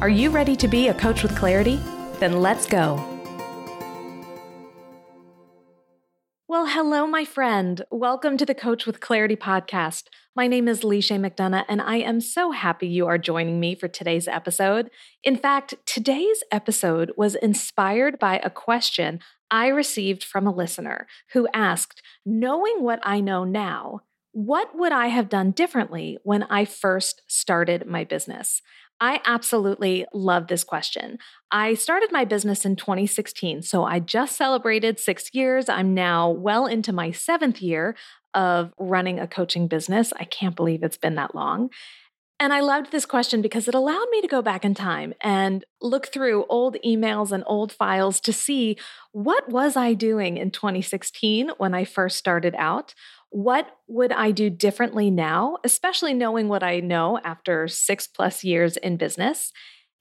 Are you ready to be a coach with clarity? Then let's go. Well, hello, my friend. Welcome to the Coach with Clarity podcast. My name is Leisha McDonough, and I am so happy you are joining me for today's episode. In fact, today's episode was inspired by a question I received from a listener who asked, Knowing what I know now, what would I have done differently when I first started my business? I absolutely love this question. I started my business in 2016, so I just celebrated six years. I'm now well into my seventh year of running a coaching business. I can't believe it's been that long. And I loved this question because it allowed me to go back in time and look through old emails and old files to see what was I doing in 2016 when I first started out? What would I do differently now, especially knowing what I know after six plus years in business?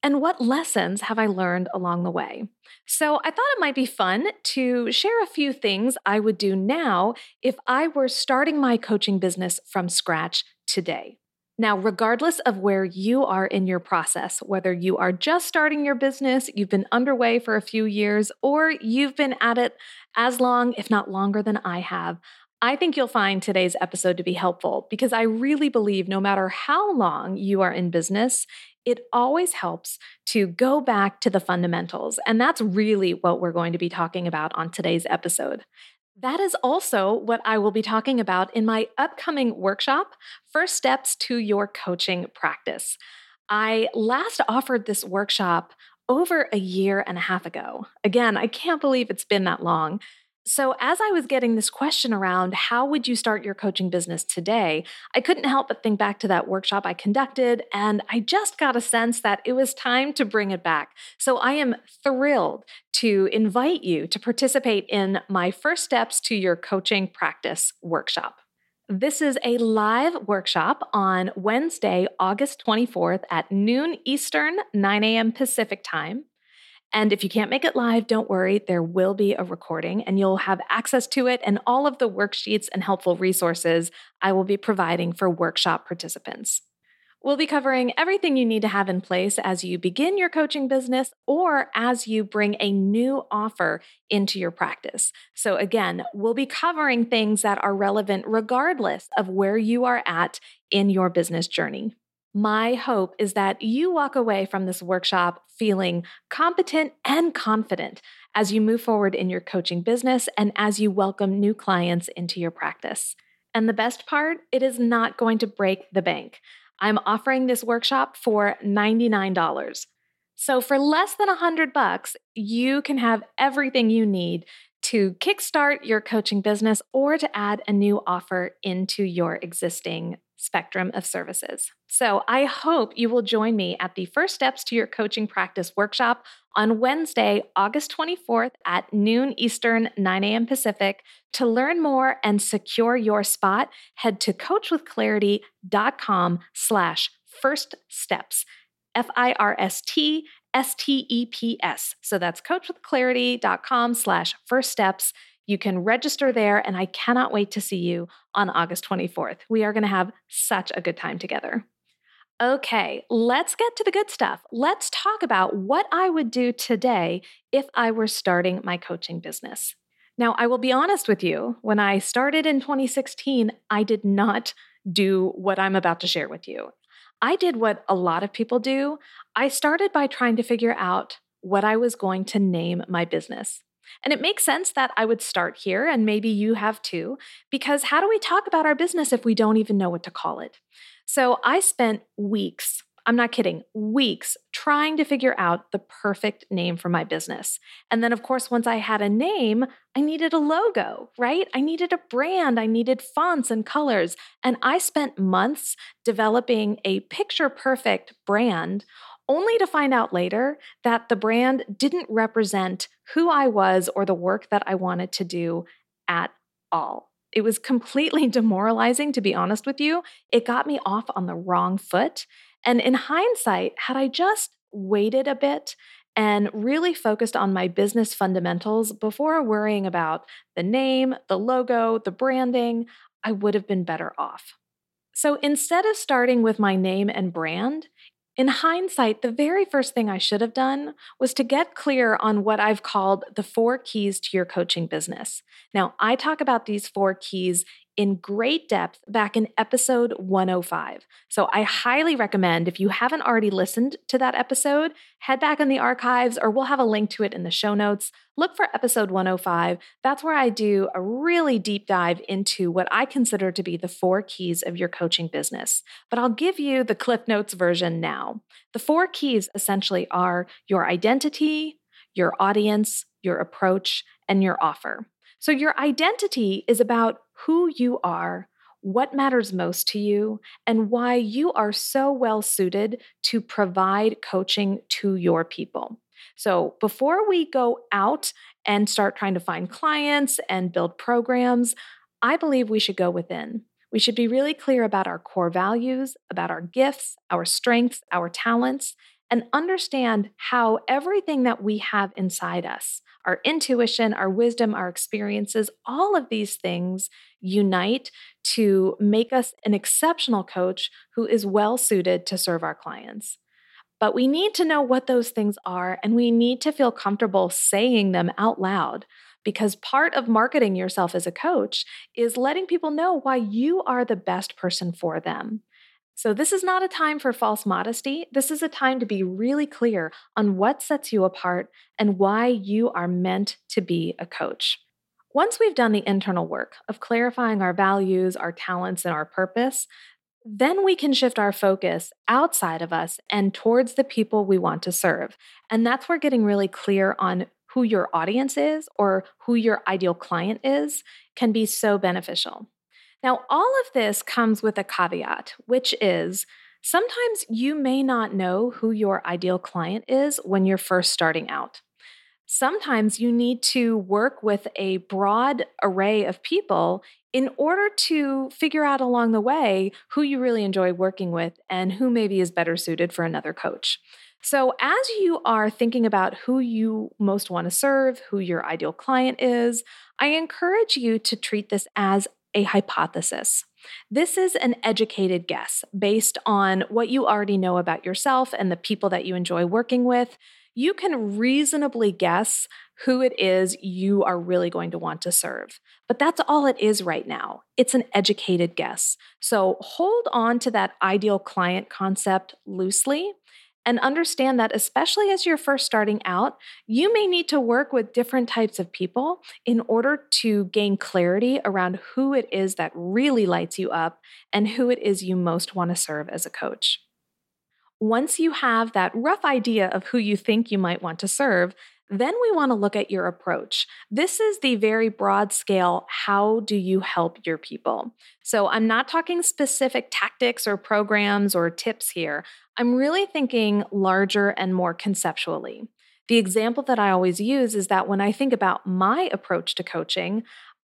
And what lessons have I learned along the way? So I thought it might be fun to share a few things I would do now if I were starting my coaching business from scratch today. Now, regardless of where you are in your process, whether you are just starting your business, you've been underway for a few years, or you've been at it as long, if not longer than I have, I think you'll find today's episode to be helpful because I really believe no matter how long you are in business, it always helps to go back to the fundamentals. And that's really what we're going to be talking about on today's episode. That is also what I will be talking about in my upcoming workshop, First Steps to Your Coaching Practice. I last offered this workshop over a year and a half ago. Again, I can't believe it's been that long. So, as I was getting this question around how would you start your coaching business today, I couldn't help but think back to that workshop I conducted, and I just got a sense that it was time to bring it back. So, I am thrilled to invite you to participate in my First Steps to Your Coaching Practice workshop. This is a live workshop on Wednesday, August 24th at noon Eastern, 9 a.m. Pacific time. And if you can't make it live, don't worry, there will be a recording and you'll have access to it and all of the worksheets and helpful resources I will be providing for workshop participants. We'll be covering everything you need to have in place as you begin your coaching business or as you bring a new offer into your practice. So, again, we'll be covering things that are relevant regardless of where you are at in your business journey. My hope is that you walk away from this workshop feeling competent and confident as you move forward in your coaching business and as you welcome new clients into your practice. And the best part, it is not going to break the bank. I'm offering this workshop for $99. So for less than 100 bucks, you can have everything you need to kickstart your coaching business or to add a new offer into your existing spectrum of services. So I hope you will join me at the First Steps to Your Coaching Practice workshop on Wednesday, August 24th at noon Eastern, 9 a.m. Pacific. To learn more and secure your spot, head to coachwithclarity.com slash first steps. F-I-R-S-T S-T-E-P-S. So that's coachwithclarity.com slash first steps. You can register there, and I cannot wait to see you on August 24th. We are going to have such a good time together. Okay, let's get to the good stuff. Let's talk about what I would do today if I were starting my coaching business. Now, I will be honest with you, when I started in 2016, I did not do what I'm about to share with you. I did what a lot of people do. I started by trying to figure out what I was going to name my business. And it makes sense that I would start here, and maybe you have too, because how do we talk about our business if we don't even know what to call it? So I spent weeks, I'm not kidding, weeks trying to figure out the perfect name for my business. And then, of course, once I had a name, I needed a logo, right? I needed a brand, I needed fonts and colors. And I spent months developing a picture perfect brand only to find out later that the brand didn't represent who I was or the work that I wanted to do at all. It was completely demoralizing, to be honest with you. It got me off on the wrong foot. And in hindsight, had I just waited a bit and really focused on my business fundamentals before worrying about the name, the logo, the branding, I would have been better off. So instead of starting with my name and brand, in hindsight, the very first thing I should have done was to get clear on what I've called the four keys to your coaching business. Now, I talk about these four keys in great depth back in episode 105. So I highly recommend if you haven't already listened to that episode, head back in the archives or we'll have a link to it in the show notes. Look for episode 105. That's where I do a really deep dive into what I consider to be the four keys of your coaching business. But I'll give you the Cliff Notes version now. The four keys essentially are your identity, your audience, your approach, and your offer. So, your identity is about who you are, what matters most to you, and why you are so well suited to provide coaching to your people. So, before we go out and start trying to find clients and build programs, I believe we should go within. We should be really clear about our core values, about our gifts, our strengths, our talents, and understand how everything that we have inside us our intuition, our wisdom, our experiences, all of these things unite to make us an exceptional coach who is well suited to serve our clients. But we need to know what those things are, and we need to feel comfortable saying them out loud because part of marketing yourself as a coach is letting people know why you are the best person for them. So, this is not a time for false modesty. This is a time to be really clear on what sets you apart and why you are meant to be a coach. Once we've done the internal work of clarifying our values, our talents, and our purpose, then we can shift our focus outside of us and towards the people we want to serve. And that's where getting really clear on who your audience is or who your ideal client is can be so beneficial. Now, all of this comes with a caveat, which is sometimes you may not know who your ideal client is when you're first starting out. Sometimes you need to work with a broad array of people in order to figure out along the way who you really enjoy working with and who maybe is better suited for another coach. So, as you are thinking about who you most want to serve, who your ideal client is, I encourage you to treat this as a hypothesis. This is an educated guess based on what you already know about yourself and the people that you enjoy working with. You can reasonably guess who it is you are really going to want to serve. But that's all it is right now. It's an educated guess. So hold on to that ideal client concept loosely and understand that, especially as you're first starting out, you may need to work with different types of people in order to gain clarity around who it is that really lights you up and who it is you most want to serve as a coach. Once you have that rough idea of who you think you might want to serve, then we want to look at your approach. This is the very broad scale how do you help your people? So I'm not talking specific tactics or programs or tips here. I'm really thinking larger and more conceptually. The example that I always use is that when I think about my approach to coaching,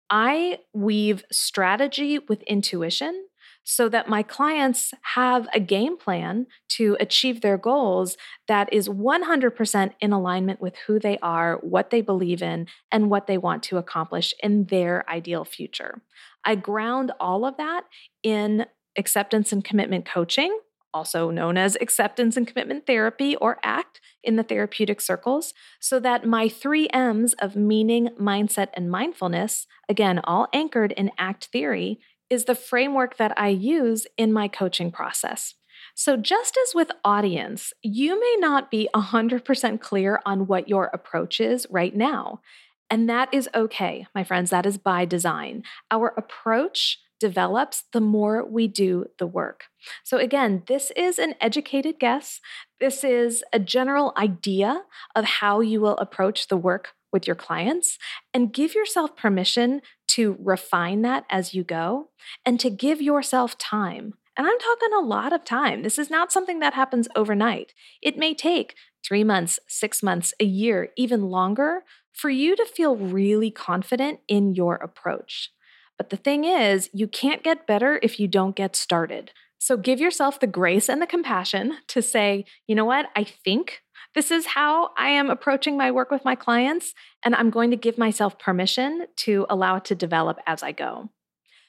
I weave strategy with intuition so that my clients have a game plan to achieve their goals that is 100% in alignment with who they are, what they believe in, and what they want to accomplish in their ideal future. I ground all of that in acceptance and commitment coaching. Also known as acceptance and commitment therapy or ACT in the therapeutic circles, so that my three M's of meaning, mindset, and mindfulness, again, all anchored in ACT theory, is the framework that I use in my coaching process. So, just as with audience, you may not be 100% clear on what your approach is right now. And that is okay, my friends. That is by design. Our approach develops the more we do the work. So, again, this is an educated guess. This is a general idea of how you will approach the work with your clients and give yourself permission to refine that as you go and to give yourself time And I'm talking a lot of time. This is not something that happens overnight. It may take three months, six months, a year, even longer for you to feel really confident in your approach. But the thing is, you can't get better if you don't get started. So give yourself the grace and the compassion to say, you know what, I think this is how I am approaching my work with my clients, and I'm going to give myself permission to allow it to develop as I go.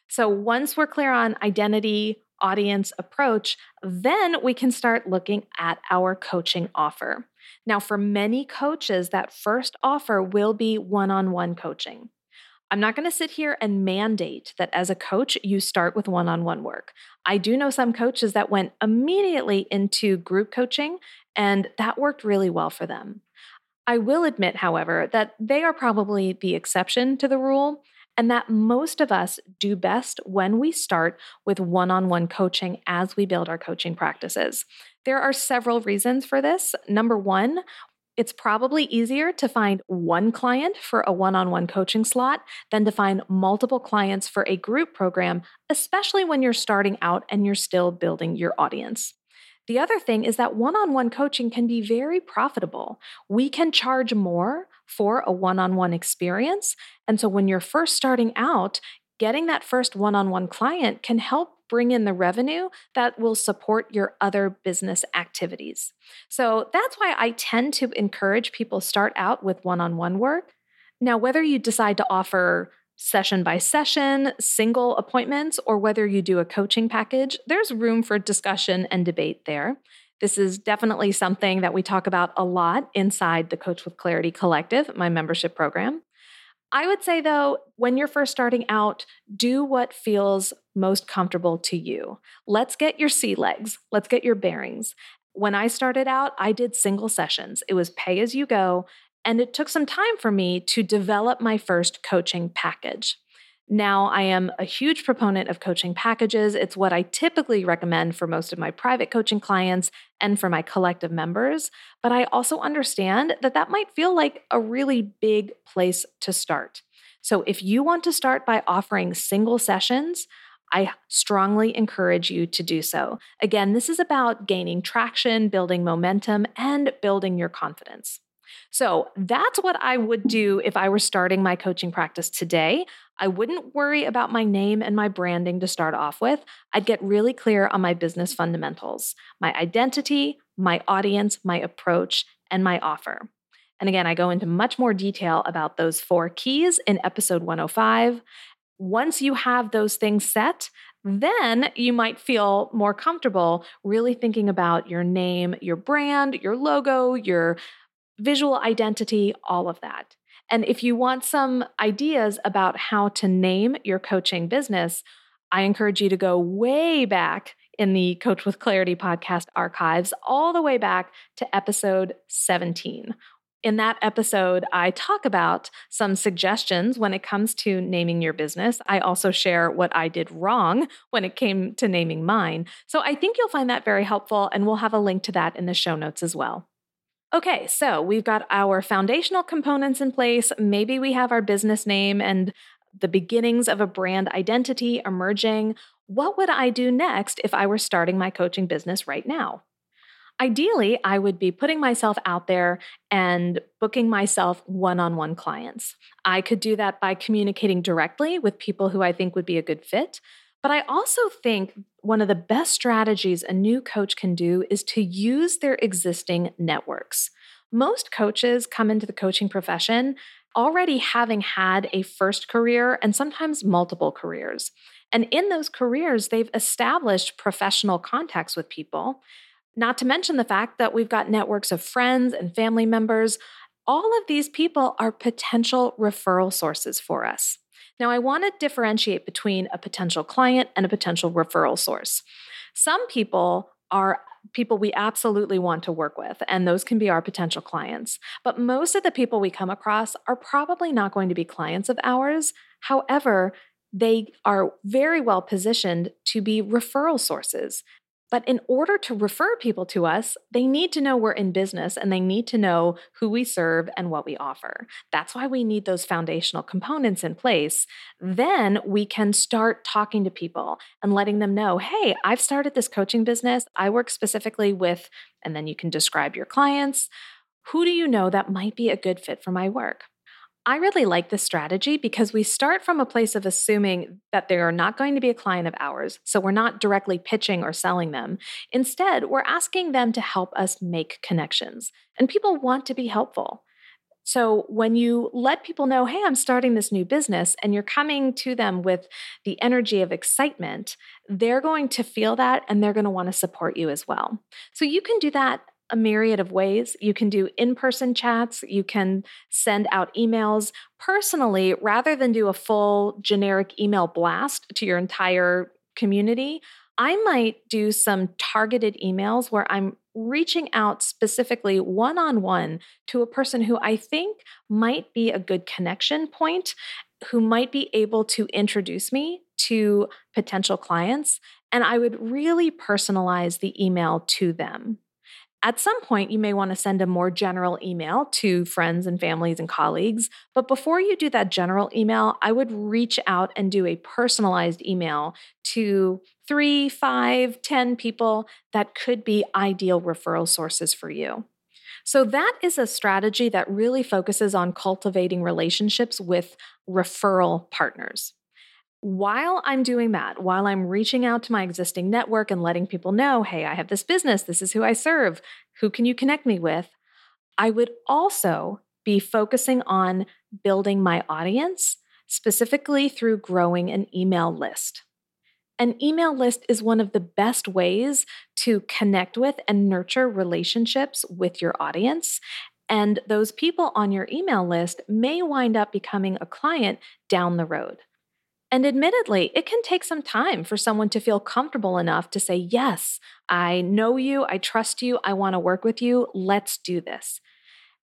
So once we're clear on identity, audience, approach, then we can start looking at our coaching offer. Now, for many coaches, that first offer will be one on one coaching. I'm not going to sit here and mandate that as a coach, you start with one on one work. I do know some coaches that went immediately into group coaching, and that worked really well for them. I will admit, however, that they are probably the exception to the rule, and that most of us do best when we start with one on one coaching as we build our coaching practices. There are several reasons for this. Number one, it's probably easier to find one client for a one on one coaching slot than to find multiple clients for a group program, especially when you're starting out and you're still building your audience. The other thing is that one on one coaching can be very profitable. We can charge more for a one on one experience. And so when you're first starting out, getting that first one on one client can help bring in the revenue that will support your other business activities. So that's why I tend to encourage people start out with one-on-one work. Now, whether you decide to offer session by session, single appointments, or whether you do a coaching package, there's room for discussion and debate there. This is definitely something that we talk about a lot inside the Coach with Clarity Collective, my membership program. I would say, though, when you're first starting out, do what feels most comfortable to you. Let's get your sea legs, let's get your bearings. When I started out, I did single sessions, it was pay as you go. And it took some time for me to develop my first coaching package. Now, I am a huge proponent of coaching packages. It's what I typically recommend for most of my private coaching clients and for my collective members. But I also understand that that might feel like a really big place to start. So, if you want to start by offering single sessions, I strongly encourage you to do so. Again, this is about gaining traction, building momentum, and building your confidence. So that's what I would do if I were starting my coaching practice today. I wouldn't worry about my name and my branding to start off with. I'd get really clear on my business fundamentals my identity, my audience, my approach, and my offer. And again, I go into much more detail about those four keys in episode 105. Once you have those things set, then you might feel more comfortable really thinking about your name, your brand, your logo, your visual identity, all of that. And if you want some ideas about how to name your coaching business, I encourage you to go way back in the Coach with Clarity podcast archives, all the way back to episode 17. In that episode, I talk about some suggestions when it comes to naming your business. I also share what I did wrong when it came to naming mine. So I think you'll find that very helpful, and we'll have a link to that in the show notes as well. Okay, so we've got our foundational components in place. Maybe we have our business name and the beginnings of a brand identity emerging. What would I do next if I were starting my coaching business right now? Ideally, I would be putting myself out there and booking myself one on one clients. I could do that by communicating directly with people who I think would be a good fit. But I also think one of the best strategies a new coach can do is to use their existing networks. Most coaches come into the coaching profession already having had a first career and sometimes multiple careers. And in those careers, they've established professional contacts with people. Not to mention the fact that we've got networks of friends and family members. All of these people are potential referral sources for us. Now, I want to differentiate between a potential client and a potential referral source. Some people are people we absolutely want to work with, and those can be our potential clients. But most of the people we come across are probably not going to be clients of ours. However, they are very well positioned to be referral sources. But in order to refer people to us, they need to know we're in business and they need to know who we serve and what we offer. That's why we need those foundational components in place. Then we can start talking to people and letting them know hey, I've started this coaching business. I work specifically with, and then you can describe your clients. Who do you know that might be a good fit for my work? I really like this strategy because we start from a place of assuming that they are not going to be a client of ours. So we're not directly pitching or selling them. Instead, we're asking them to help us make connections. And people want to be helpful. So when you let people know, hey, I'm starting this new business, and you're coming to them with the energy of excitement, they're going to feel that and they're going to want to support you as well. So you can do that a myriad of ways. You can do in person chats, you can send out emails. Personally, rather than do a full generic email blast to your entire community, I might do some targeted emails where I'm reaching out specifically one on one to a person who I think might be a good connection point, who might be able to introduce me to potential clients. And I would really personalize the email to them. At some point, you may want to send a more general email to friends and families and colleagues. But before you do that general email, I would reach out and do a personalized email to three, five, ten people that could be ideal referral sources for you. So, that is a strategy that really focuses on cultivating relationships with referral partners while I'm doing that, while I'm reaching out to my existing network and letting people know, hey, I have this business, this is who I serve, who can you connect me with? I would also be focusing on building my audience, specifically through growing an email list. An email list is one of the best ways to connect with and nurture relationships with your audience. And those people on your email list may wind up becoming a client down the road. And admittedly, it can take some time for someone to feel comfortable enough to say, Yes, I know you, I trust you, I want to work with you, let's do this.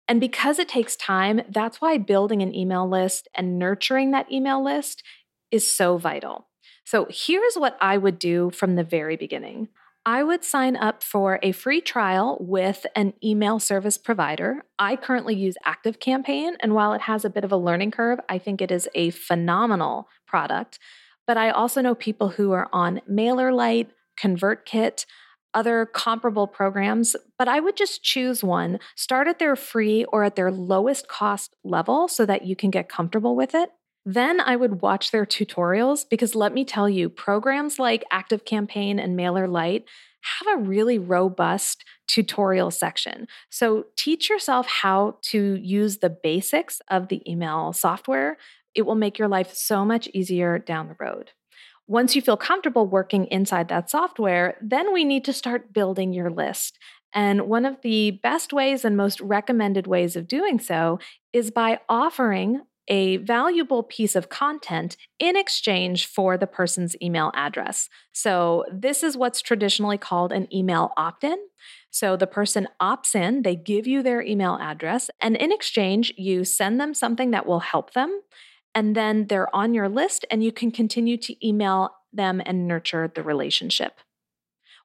And because it takes time, that's why building an email list and nurturing that email list is so vital. So here's what I would do from the very beginning I would sign up for a free trial with an email service provider. I currently use ActiveCampaign, and while it has a bit of a learning curve, I think it is a phenomenal product. But I also know people who are on MailerLite, ConvertKit, other comparable programs, but I would just choose one, start at their free or at their lowest cost level so that you can get comfortable with it. Then I would watch their tutorials because let me tell you, programs like ActiveCampaign and MailerLite have a really robust tutorial section. So teach yourself how to use the basics of the email software. It will make your life so much easier down the road. Once you feel comfortable working inside that software, then we need to start building your list. And one of the best ways and most recommended ways of doing so is by offering a valuable piece of content in exchange for the person's email address. So, this is what's traditionally called an email opt in. So, the person opts in, they give you their email address, and in exchange, you send them something that will help them. And then they're on your list, and you can continue to email them and nurture the relationship.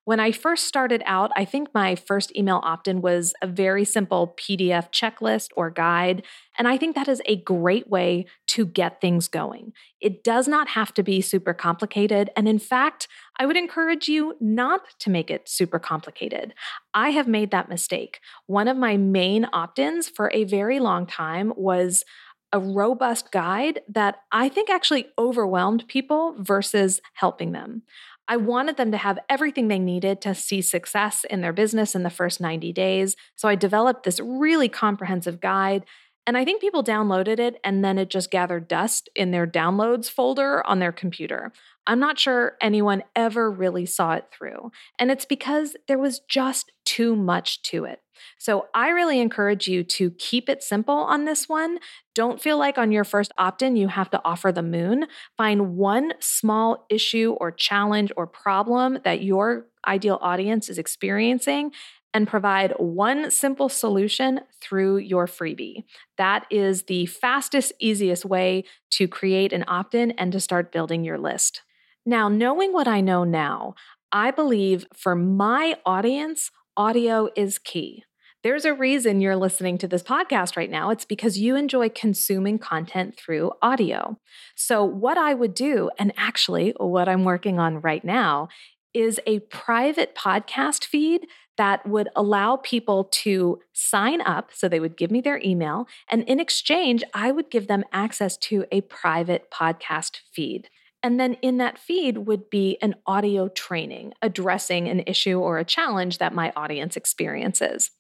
When I first started out, I think my first email opt in was a very simple PDF checklist or guide. And I think that is a great way to get things going. It does not have to be super complicated. And in fact, I would encourage you not to make it super complicated. I have made that mistake. One of my main opt ins for a very long time was a robust guide that I think actually overwhelmed people versus helping them. I wanted them to have everything they needed to see success in their business in the first 90 days. So I developed this really comprehensive guide. And I think people downloaded it and then it just gathered dust in their downloads folder on their computer. I'm not sure anyone ever really saw it through. And it's because there was just too much to it. So I really encourage you to keep it simple on this one. Don't feel like on your first opt in you have to offer the moon. Find one small issue or challenge or problem that your ideal audience is experiencing and provide one simple solution through your freebie. That is the fastest, easiest way to create an opt in and to start building your list. Now, knowing what I know now, I believe for my audience, audio is key. There's a reason you're listening to this podcast right now. It's because you enjoy consuming content through audio. So, what I would do, and actually what I'm working on right now, is a private podcast feed that would allow people to sign up. So they would give me their email, and in exchange, I would give them access to a private podcast feed. And then in that feed would be an audio training addressing an issue or a challenge that my audience experiences.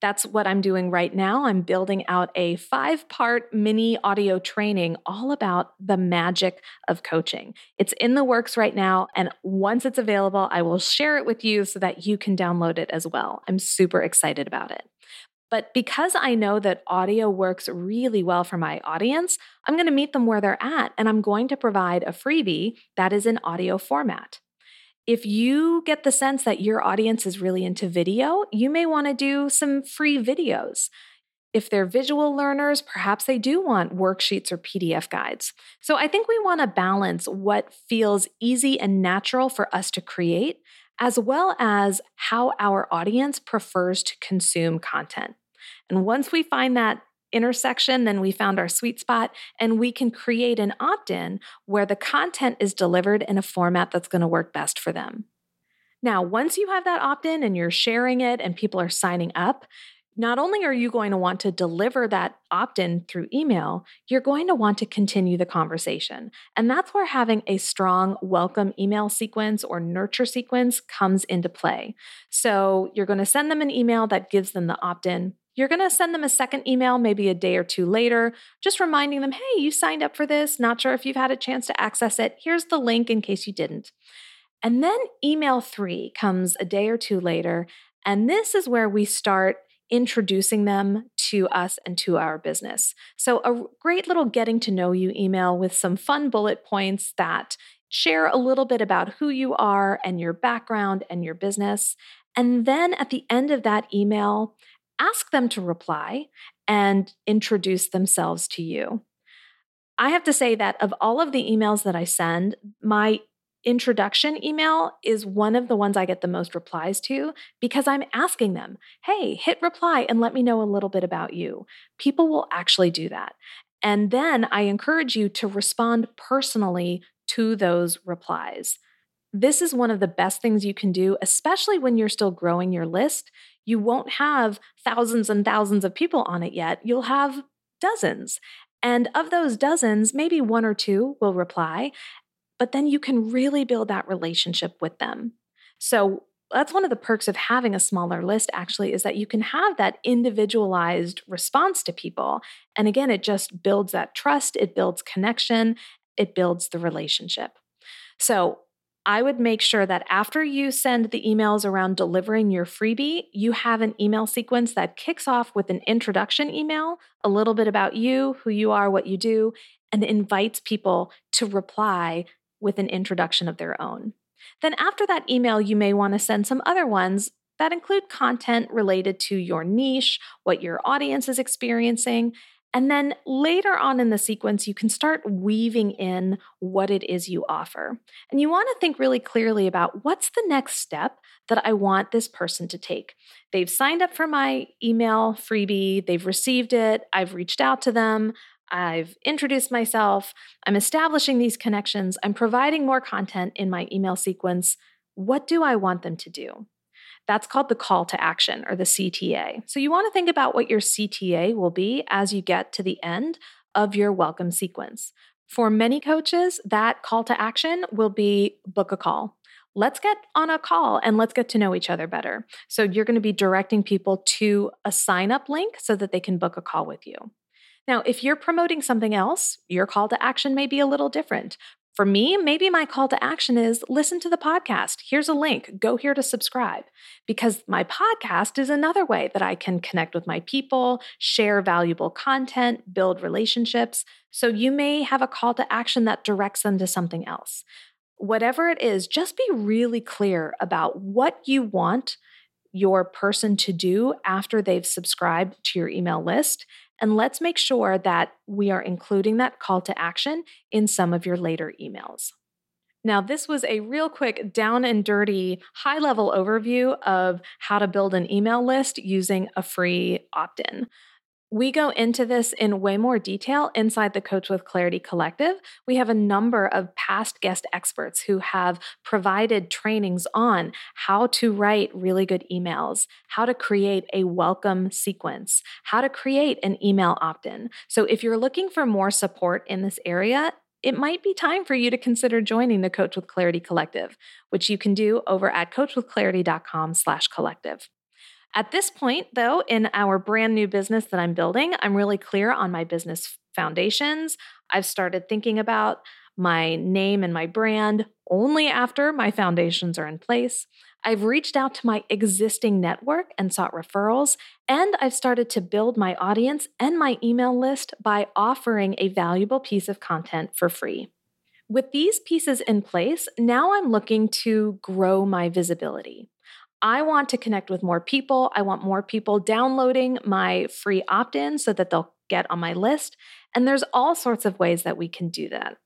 That's what I'm doing right now. I'm building out a five part mini audio training all about the magic of coaching. It's in the works right now. And once it's available, I will share it with you so that you can download it as well. I'm super excited about it. But because I know that audio works really well for my audience, I'm going to meet them where they're at and I'm going to provide a freebie that is in audio format. If you get the sense that your audience is really into video, you may want to do some free videos. If they're visual learners, perhaps they do want worksheets or PDF guides. So I think we want to balance what feels easy and natural for us to create, as well as how our audience prefers to consume content. And once we find that intersection, then we found our sweet spot, and we can create an opt in where the content is delivered in a format that's going to work best for them. Now, once you have that opt in and you're sharing it and people are signing up, not only are you going to want to deliver that opt in through email, you're going to want to continue the conversation. And that's where having a strong welcome email sequence or nurture sequence comes into play. So you're going to send them an email that gives them the opt in. You're going to send them a second email, maybe a day or two later, just reminding them, hey, you signed up for this. Not sure if you've had a chance to access it. Here's the link in case you didn't. And then email three comes a day or two later. And this is where we start introducing them to us and to our business. So, a great little getting to know you email with some fun bullet points that share a little bit about who you are and your background and your business. And then at the end of that email, ask them to reply and introduce themselves to you. I have to say that of all of the emails that I send, my introduction email is one of the ones I get the most replies to because I'm asking them, hey, hit reply and let me know a little bit about you. People will actually do that. And then I encourage you to respond personally to those replies. This is one of the best things you can do, especially when you're still growing your list. You won't have thousands and thousands of people on it yet. You'll have dozens. And of those dozens, maybe one or two will reply, but then you can really build that relationship with them. So that's one of the perks of having a smaller list, actually, is that you can have that individualized response to people. And again, it just builds that trust, it builds connection, it builds the relationship. So I would make sure that after you send the emails around delivering your freebie, you have an email sequence that kicks off with an introduction email, a little bit about you, who you are, what you do, and invites people to reply with an introduction of their own. Then, after that email, you may want to send some other ones that include content related to your niche, what your audience is experiencing, and then later on in the sequence, you can start weaving in what it is you offer. And you want to think really clearly about what's the next step that I want this person to take. They've signed up for my email freebie, they've received it, I've reached out to them. I've introduced myself. I'm establishing these connections. I'm providing more content in my email sequence. What do I want them to do? That's called the call to action or the CTA. So you want to think about what your CTA will be as you get to the end of your welcome sequence. For many coaches, that call to action will be book a call. Let's get on a call and let's get to know each other better. So you're going to be directing people to a sign up link so that they can book a call with you. Now, if you're promoting something else, your call to action may be a little different. For me, maybe my call to action is listen to the podcast. Here's a link. Go here to subscribe. Because my podcast is another way that I can connect with my people, share valuable content, build relationships. So you may have a call to action that directs them to something else. Whatever it is, just be really clear about what you want your person to do after they've subscribed to your email list and let's make sure that we are including that call to action in some of your later emails. Now, this was a real quick, down and dirty, high level overview of how to build an email list using a free opt in. We go into this in way more detail inside the Coach with Clarity Collective. We have a number of past guest experts who have provided trainings on how to write really good emails, how to create a welcome sequence, how to create an email opt in. So, if you're looking for more support in this area, it might be time for you to consider joining the Coach with Clarity Collective, which you can do over at coachwithclarity.com slash collective. At this point, though, in our brand new business that I'm building, I'm really clear on my business foundations. I've started thinking about my name and my brand only after my foundations are in place. I've reached out to my existing network and sought referrals, and I've started to build my audience and my email list by offering a valuable piece of content for free. With these pieces in place, now I'm looking to grow my visibility. I want to connect with more people. I want more people downloading my free opt in so that they'll get on my list. And there's all sorts of ways that we can do that.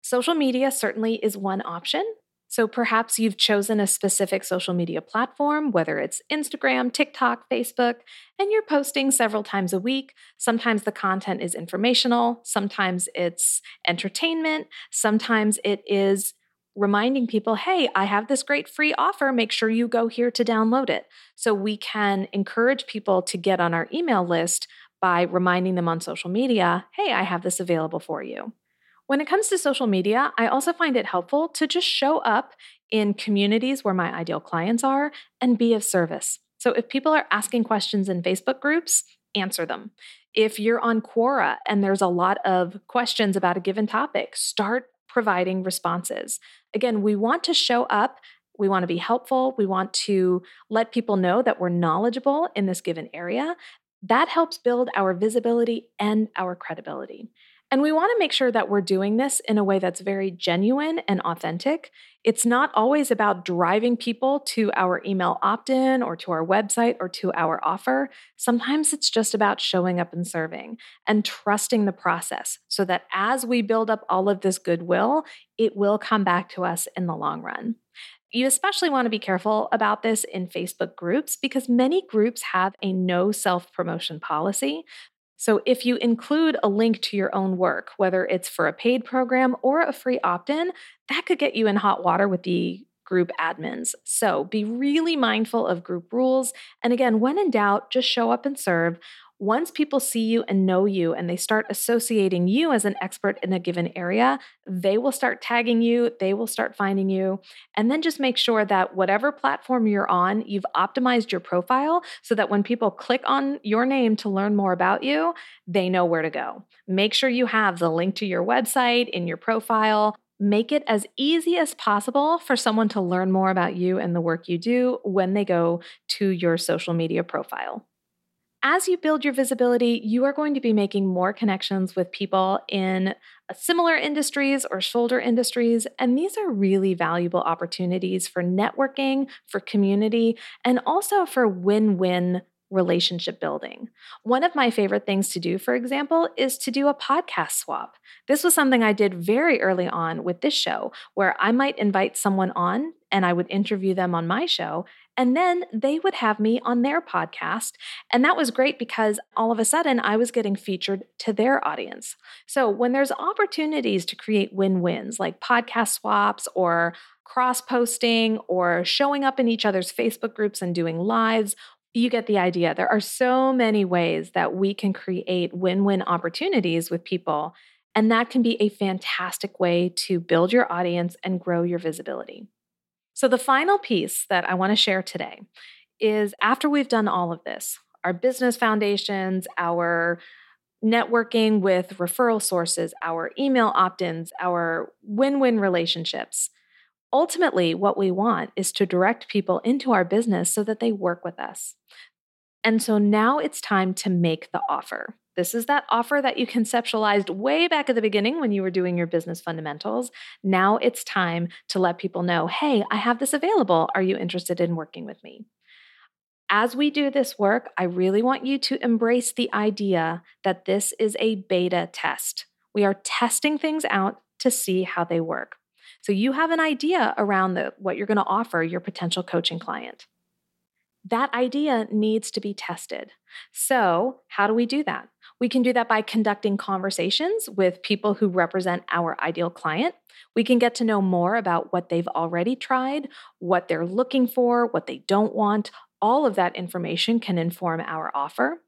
Social media certainly is one option. So perhaps you've chosen a specific social media platform, whether it's Instagram, TikTok, Facebook, and you're posting several times a week. Sometimes the content is informational, sometimes it's entertainment, sometimes it is reminding people, hey, I have this great free offer. Make sure you go here to download it. So we can encourage people to get on our email list by reminding them on social media, hey, I have this available for you. When it comes to social media, I also find it helpful to just show up in communities where my ideal clients are and be of service. So if people are asking questions in Facebook groups, answer them. If you're on Quora and there's a lot of questions about a given topic, start providing responses. Again, we want to show up. We want to be helpful. We want to let people know that we're knowledgeable in this given area. That helps build our visibility and our credibility. And we want to make sure that we're doing this in a way that's very genuine and authentic. It's not always about driving people to our email opt in or to our website or to our offer. Sometimes it's just about showing up and serving and trusting the process so that as we build up all of this goodwill, it will come back to us in the long run. You especially want to be careful about this in Facebook groups because many groups have a no self promotion policy. So if you include a link to your own work, whether it's for a paid program or a free opt in, that could get you in hot water with the group admins. So be really mindful of group rules. And again, when in doubt, just show up and serve once people see you and know you and they start associating you as an expert in a given area, they will start tagging you, they will start finding you. And then just make sure that whatever platform you're on, you've optimized your profile so that when people click on your name to learn more about you, they know where to go. Make sure you have the link to your website in your profile. Make it as easy as possible for someone to learn more about you and the work you do when they go to your social media profile. As you build your visibility, you are going to be making more connections with people in uh, similar industries or shoulder industries. And these are really valuable opportunities for networking, for community, and also for win win relationship building. One of my favorite things to do, for example, is to do a podcast swap. This was something I did very early on with this show, where I might invite someone on and I would interview them on my show. And then they would have me on their podcast. And that was great because all of a sudden I was getting featured to their audience. So when there's opportunities to create win wins like podcast swaps or cross posting or showing up in each other's Facebook groups and doing lives, you get the idea. There are so many ways that we can create win win opportunities with people. And that can be a fantastic way to build your audience and grow your visibility. So, the final piece that I want to share today is after we've done all of this, our business foundations, our networking with referral sources, our email opt ins, our win win relationships. Ultimately, what we want is to direct people into our business so that they work with us. And so now it's time to make the offer. This is that offer that you conceptualized way back at the beginning when you were doing your business fundamentals. Now it's time to let people know hey, I have this available. Are you interested in working with me? As we do this work, I really want you to embrace the idea that this is a beta test. We are testing things out to see how they work. So you have an idea around the, what you're going to offer your potential coaching client. That idea needs to be tested. So, how do we do that? We can do that by conducting conversations with people who represent our ideal client. We can get to know more about what they've already tried, what they're looking for, what they don't want. All of that information can inform our offer.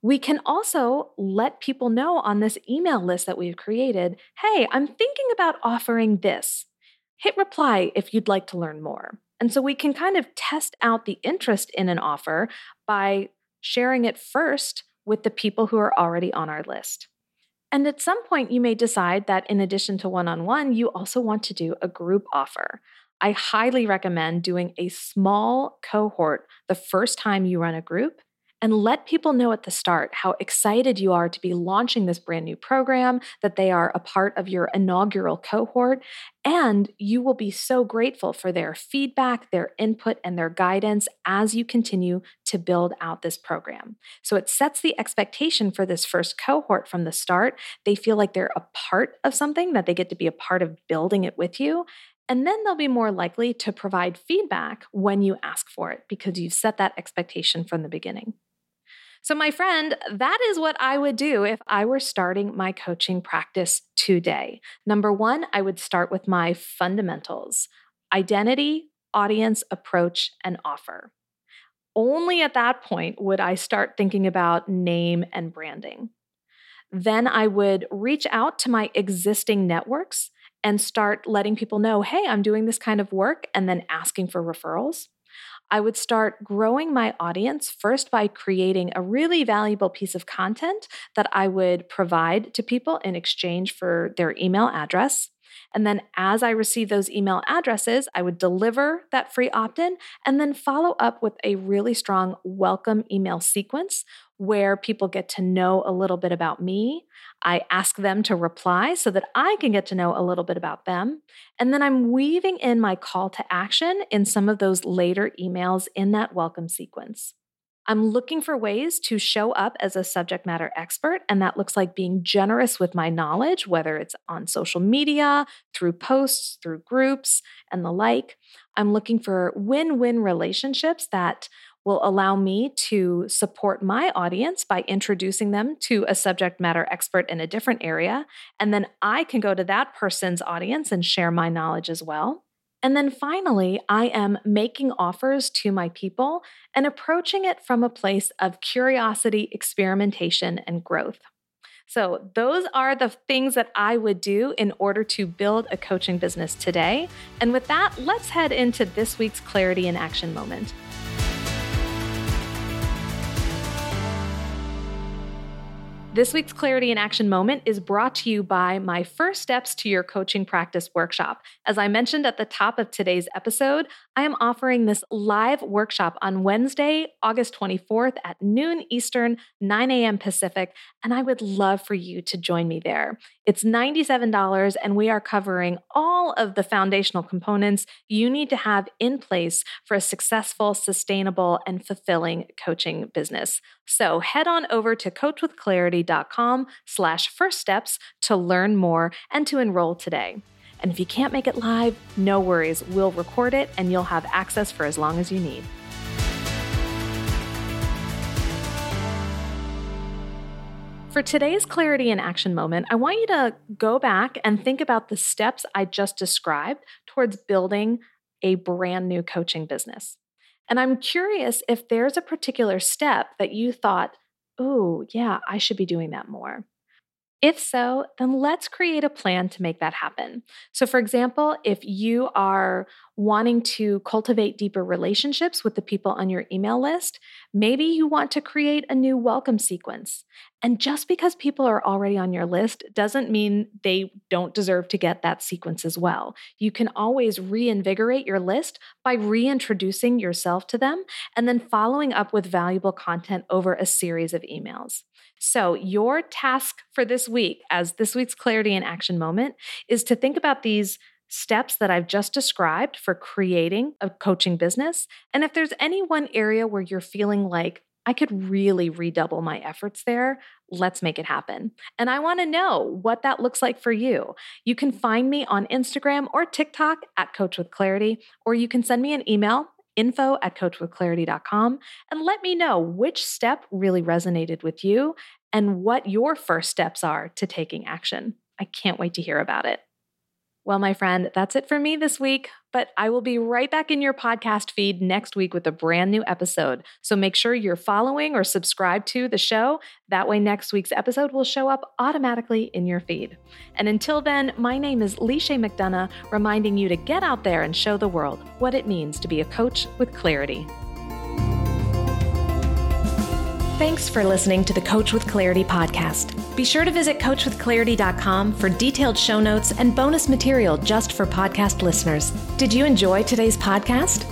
We can also let people know on this email list that we've created hey, I'm thinking about offering this. Hit reply if you'd like to learn more. And so we can kind of test out the interest in an offer by sharing it first with the people who are already on our list. And at some point, you may decide that in addition to one on one, you also want to do a group offer. I highly recommend doing a small cohort the first time you run a group and let people know at the start how excited you are to be launching this brand new program, that they are a part of your inaugural cohort, and you will be so grateful for their feedback, their input, and their guidance as you continue to build out this program. So it sets the expectation for this first cohort from the start. They feel like they're a part of something, that they get to be a part of building it with you. And then they'll be more likely to provide feedback when you ask for it because you've set that expectation from the beginning. So, my friend, that is what I would do if I were starting my coaching practice today. Number one, I would start with my fundamentals identity, audience, approach, and offer. Only at that point would I start thinking about name and branding. Then I would reach out to my existing networks and start letting people know hey, I'm doing this kind of work, and then asking for referrals. I would start growing my audience first by creating a really valuable piece of content that I would provide to people in exchange for their email address. And then as I receive those email addresses, I would deliver that free opt in and then follow up with a really strong welcome email sequence where people get to know a little bit about me. I ask them to reply so that I can get to know a little bit about them. And then I'm weaving in my call to action in some of those later emails in that welcome sequence. I'm looking for ways to show up as a subject matter expert, and that looks like being generous with my knowledge, whether it's on social media, through posts, through groups, and the like. I'm looking for win win relationships that will allow me to support my audience by introducing them to a subject matter expert in a different area. And then I can go to that person's audience and share my knowledge as well. And then finally, I am making offers to my people and approaching it from a place of curiosity, experimentation, and growth. So, those are the things that I would do in order to build a coaching business today. And with that, let's head into this week's Clarity in Action moment. This week's Clarity in Action moment is brought to you by my First Steps to Your Coaching Practice workshop. As I mentioned at the top of today's episode, I am offering this live workshop on Wednesday, August 24th at noon Eastern, 9 a.m. Pacific, and I would love for you to join me there. It's $97, and we are covering all of the foundational components you need to have in place for a successful, sustainable, and fulfilling coaching business. So head on over to coachwithclarity.com slash first steps to learn more and to enroll today. And if you can't make it live, no worries. We'll record it and you'll have access for as long as you need. For today's Clarity in Action moment, I want you to go back and think about the steps I just described towards building a brand new coaching business. And I'm curious if there's a particular step that you thought, oh, yeah, I should be doing that more. If so, then let's create a plan to make that happen. So, for example, if you are wanting to cultivate deeper relationships with the people on your email list, maybe you want to create a new welcome sequence. And just because people are already on your list doesn't mean they don't deserve to get that sequence as well. You can always reinvigorate your list by reintroducing yourself to them and then following up with valuable content over a series of emails. So, your task for this week, as this week's Clarity in Action moment, is to think about these steps that I've just described for creating a coaching business. And if there's any one area where you're feeling like I could really redouble my efforts there. Let's make it happen. And I want to know what that looks like for you. You can find me on Instagram or TikTok at Coach with Clarity, or you can send me an email info at coachwithclarity.com and let me know which step really resonated with you and what your first steps are to taking action. I can't wait to hear about it. Well, my friend, that's it for me this week, but I will be right back in your podcast feed next week with a brand new episode. So make sure you're following or subscribe to the show. That way, next week's episode will show up automatically in your feed. And until then, my name is Lisha McDonough, reminding you to get out there and show the world what it means to be a coach with clarity. Thanks for listening to the Coach with Clarity podcast. Be sure to visit coachwithclarity.com for detailed show notes and bonus material just for podcast listeners. Did you enjoy today's podcast?